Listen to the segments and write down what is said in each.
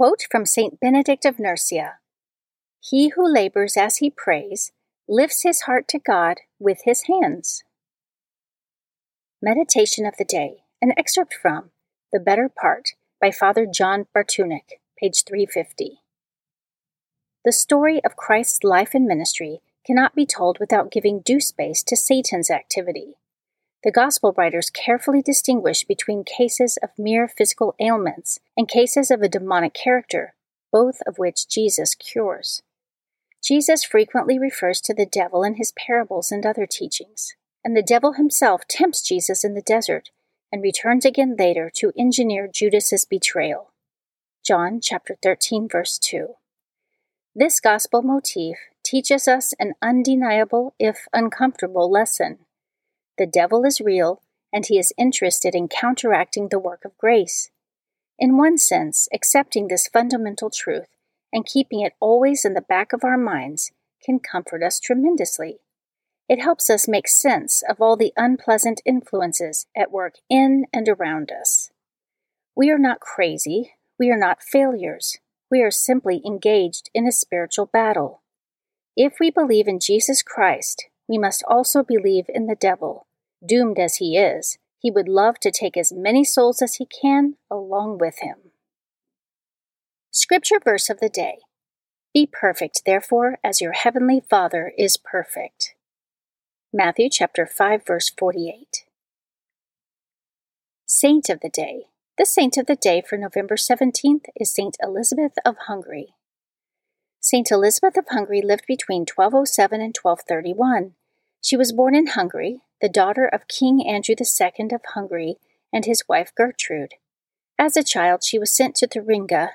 Quote from St. Benedict of Nursia He who labors as he prays lifts his heart to God with his hands. Meditation of the Day, an excerpt from The Better Part by Father John Bartunek, page 350. The story of Christ's life and ministry cannot be told without giving due space to Satan's activity. The Gospel writers carefully distinguish between cases of mere physical ailments and cases of a demonic character, both of which Jesus cures. Jesus frequently refers to the devil in his parables and other teachings, and the devil himself tempts Jesus in the desert and returns again later to engineer Judas's betrayal. John chapter 13 verse 2. This gospel motif teaches us an undeniable if uncomfortable lesson. The devil is real, and he is interested in counteracting the work of grace. In one sense, accepting this fundamental truth and keeping it always in the back of our minds can comfort us tremendously. It helps us make sense of all the unpleasant influences at work in and around us. We are not crazy, we are not failures, we are simply engaged in a spiritual battle. If we believe in Jesus Christ, we must also believe in the devil Doomed as he is, he would love to take as many souls as he can along with him. Scripture verse of the day Be perfect, therefore, as your heavenly Father is perfect. Matthew chapter 5 verse 48. Saint of the day. The saint of the day for November 17th is Saint Elizabeth of Hungary. Saint Elizabeth of Hungary lived between 1207 and 1231. She was born in Hungary, the daughter of King Andrew II of Hungary and his wife Gertrude. As a child, she was sent to Thuringia.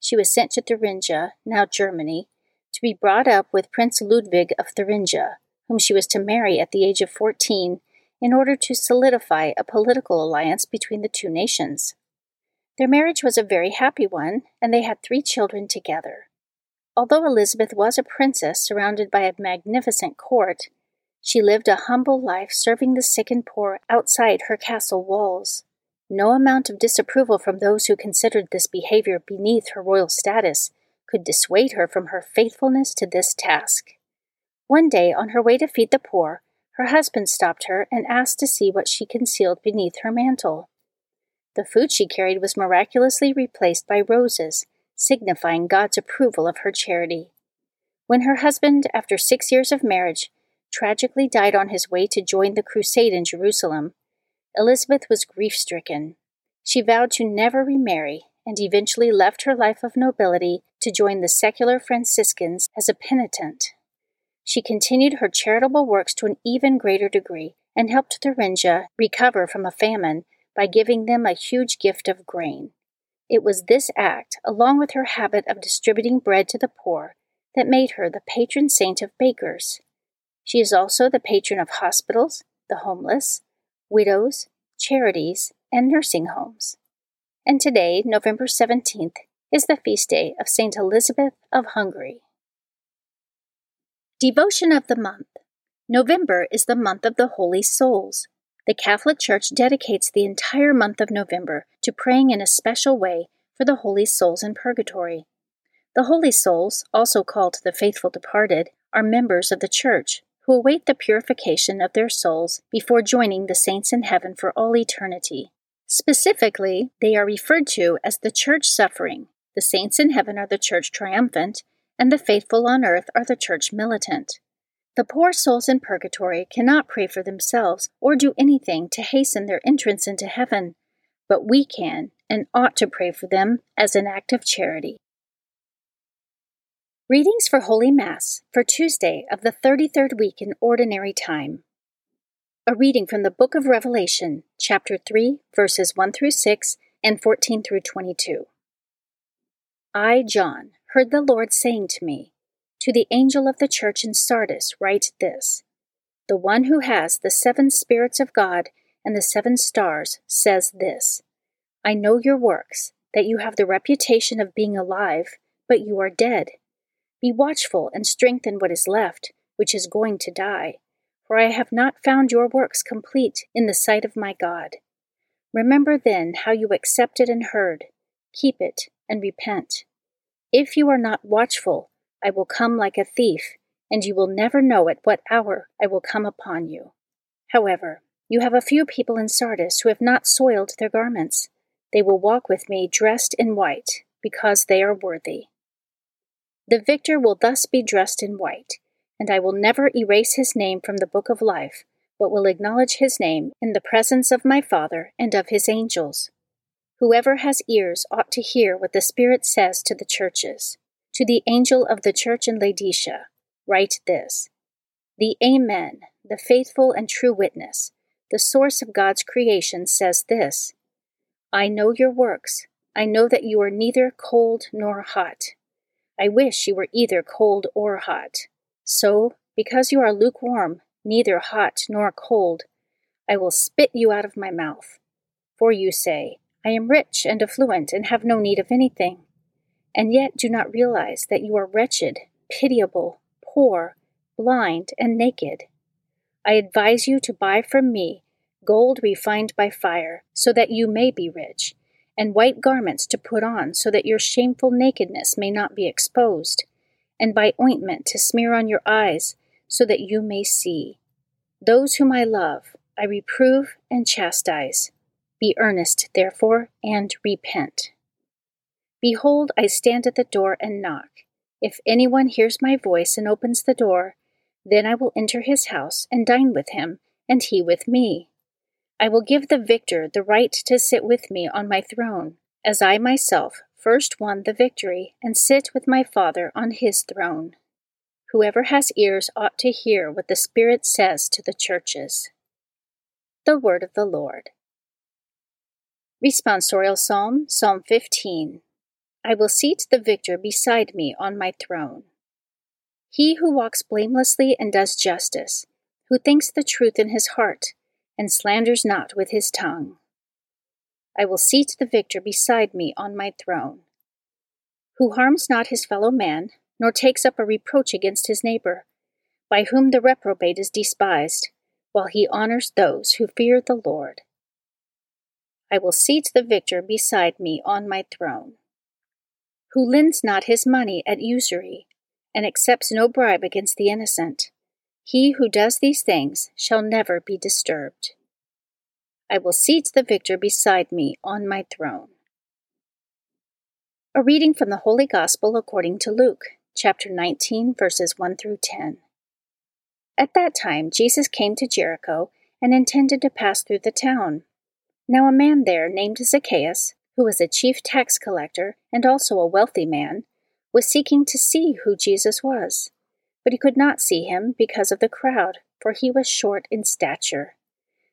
She was sent to Thuringia, now Germany, to be brought up with Prince Ludwig of Thuringia, whom she was to marry at the age of 14 in order to solidify a political alliance between the two nations. Their marriage was a very happy one, and they had three children together. Although Elizabeth was a princess surrounded by a magnificent court, she lived a humble life serving the sick and poor outside her castle walls. No amount of disapproval from those who considered this behavior beneath her royal status could dissuade her from her faithfulness to this task. One day, on her way to feed the poor, her husband stopped her and asked to see what she concealed beneath her mantle. The food she carried was miraculously replaced by roses, signifying God's approval of her charity. When her husband, after six years of marriage, tragically died on his way to join the crusade in Jerusalem, Elizabeth was grief stricken. She vowed to never remarry and eventually left her life of nobility to join the secular Franciscans as a penitent. She continued her charitable works to an even greater degree and helped Thuringia recover from a famine by giving them a huge gift of grain. It was this act, along with her habit of distributing bread to the poor, that made her the patron saint of bakers. She is also the patron of hospitals, the homeless, widows, charities, and nursing homes. And today, November 17th, is the feast day of Saint Elizabeth of Hungary. Devotion of the Month November is the month of the Holy Souls. The Catholic Church dedicates the entire month of November to praying in a special way for the holy souls in purgatory. The holy souls, also called the faithful departed, are members of the Church who await the purification of their souls before joining the saints in heaven for all eternity. Specifically, they are referred to as the Church suffering. The saints in heaven are the Church triumphant, and the faithful on earth are the Church militant. The poor souls in purgatory cannot pray for themselves or do anything to hasten their entrance into heaven, but we can and ought to pray for them as an act of charity. Readings for Holy Mass for Tuesday of the 33rd week in Ordinary Time. A reading from the Book of Revelation, chapter 3, verses 1 through 6 and 14 through 22. I, John, heard the Lord saying to me, to the angel of the church in Sardis, write this The one who has the seven spirits of God and the seven stars says this I know your works, that you have the reputation of being alive, but you are dead. Be watchful and strengthen what is left, which is going to die, for I have not found your works complete in the sight of my God. Remember then how you accepted and heard, keep it, and repent. If you are not watchful, I will come like a thief, and you will never know at what hour I will come upon you. However, you have a few people in Sardis who have not soiled their garments. They will walk with me dressed in white, because they are worthy. The victor will thus be dressed in white, and I will never erase his name from the book of life, but will acknowledge his name in the presence of my Father and of his angels. Whoever has ears ought to hear what the Spirit says to the churches. To the angel of the church in Laodicea, write this The Amen, the faithful and true witness, the source of God's creation, says this I know your works. I know that you are neither cold nor hot. I wish you were either cold or hot. So, because you are lukewarm, neither hot nor cold, I will spit you out of my mouth. For you say, I am rich and affluent and have no need of anything and yet do not realize that you are wretched, pitiable, poor, blind, and naked. I advise you to buy from me gold refined by fire, so that you may be rich, and white garments to put on, so that your shameful nakedness may not be exposed, and by ointment to smear on your eyes, so that you may see. Those whom I love, I reprove and chastise. Be earnest, therefore, and repent. Behold, I stand at the door and knock. If anyone hears my voice and opens the door, then I will enter his house and dine with him, and he with me. I will give the victor the right to sit with me on my throne, as I myself first won the victory and sit with my Father on his throne. Whoever has ears ought to hear what the Spirit says to the churches. The Word of the Lord. Responsorial Psalm, Psalm 15. I will seat the victor beside me on my throne. He who walks blamelessly and does justice, who thinks the truth in his heart, and slanders not with his tongue. I will seat the victor beside me on my throne. Who harms not his fellow man, nor takes up a reproach against his neighbor, by whom the reprobate is despised, while he honors those who fear the Lord. I will seat the victor beside me on my throne who lends not his money at usury, and accepts no bribe against the innocent. He who does these things shall never be disturbed. I will seat the victor beside me on my throne. A reading from the Holy Gospel according to Luke, chapter 19, verses 1 through 10. At that time, Jesus came to Jericho and intended to pass through the town. Now, a man there named Zacchaeus who was a chief tax collector and also a wealthy man, was seeking to see who Jesus was, but he could not see him because of the crowd, for he was short in stature.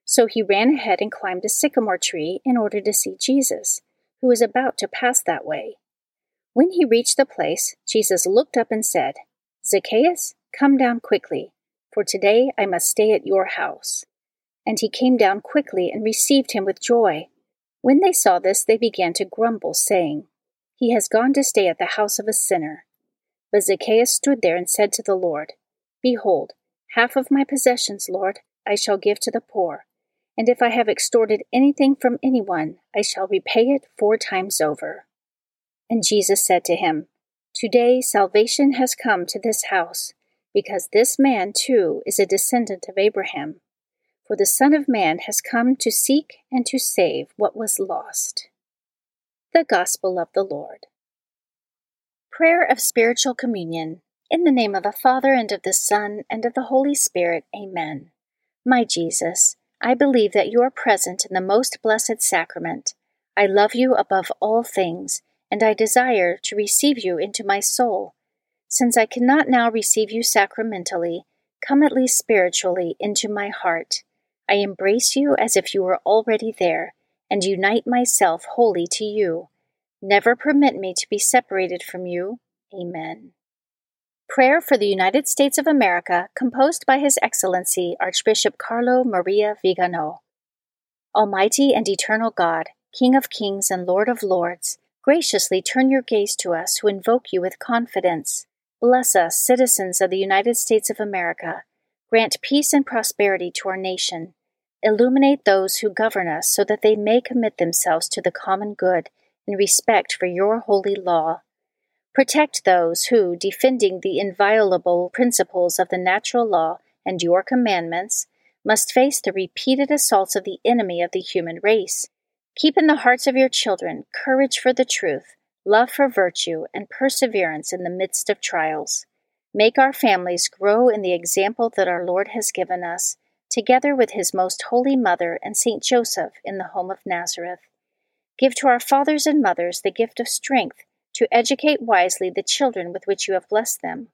So he ran ahead and climbed a sycamore tree in order to see Jesus, who was about to pass that way. When he reached the place, Jesus looked up and said, Zacchaeus, come down quickly, for today I must stay at your house. And he came down quickly and received him with joy. When they saw this, they began to grumble, saying, He has gone to stay at the house of a sinner. But Zacchaeus stood there and said to the Lord, Behold, half of my possessions, Lord, I shall give to the poor, and if I have extorted anything from anyone, I shall repay it four times over. And Jesus said to him, Today salvation has come to this house, because this man too is a descendant of Abraham. For the Son of Man has come to seek and to save what was lost. The Gospel of the Lord. Prayer of Spiritual Communion. In the name of the Father, and of the Son, and of the Holy Spirit. Amen. My Jesus, I believe that you are present in the most blessed sacrament. I love you above all things and I desire to receive you into my soul. Since I cannot now receive you sacramentally, come at least spiritually into my heart. I embrace you as if you were already there, and unite myself wholly to you. Never permit me to be separated from you. Amen. Prayer for the United States of America, composed by His Excellency Archbishop Carlo Maria Vigano. Almighty and eternal God, King of kings and Lord of lords, Graciously turn your gaze to us who invoke you with confidence. Bless us, citizens of the United States of America. Grant peace and prosperity to our nation. Illuminate those who govern us so that they may commit themselves to the common good in respect for your holy law. Protect those who, defending the inviolable principles of the natural law and your commandments, must face the repeated assaults of the enemy of the human race. Keep in the hearts of your children courage for the truth, love for virtue, and perseverance in the midst of trials. Make our families grow in the example that our Lord has given us, together with his most holy mother and Saint Joseph in the home of Nazareth. Give to our fathers and mothers the gift of strength to educate wisely the children with which you have blessed them.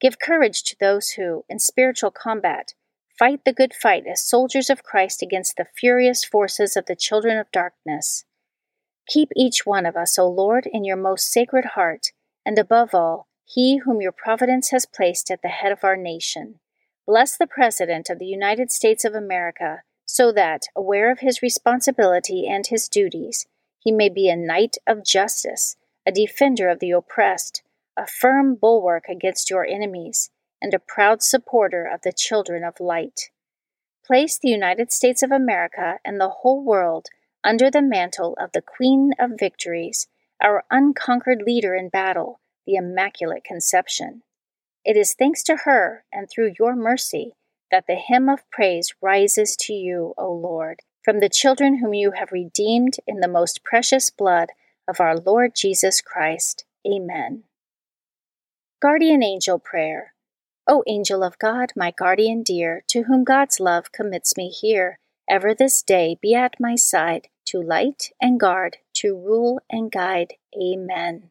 Give courage to those who, in spiritual combat, Fight the good fight as soldiers of Christ against the furious forces of the children of darkness. Keep each one of us, O Lord, in your most sacred heart, and above all, he whom your providence has placed at the head of our nation. Bless the President of the United States of America, so that, aware of his responsibility and his duties, he may be a knight of justice, a defender of the oppressed, a firm bulwark against your enemies and a proud supporter of the children of light. Place the United States of America and the whole world under the mantle of the Queen of Victories, our unconquered leader in battle, the Immaculate Conception. It is thanks to her and through your mercy that the hymn of praise rises to you, O Lord, from the children whom you have redeemed in the most precious blood of our Lord Jesus Christ. Amen. Guardian Angel Prayer. O angel of God, my guardian dear, to whom God's love commits me here, ever this day be at my side, to light and guard, to rule and guide. Amen.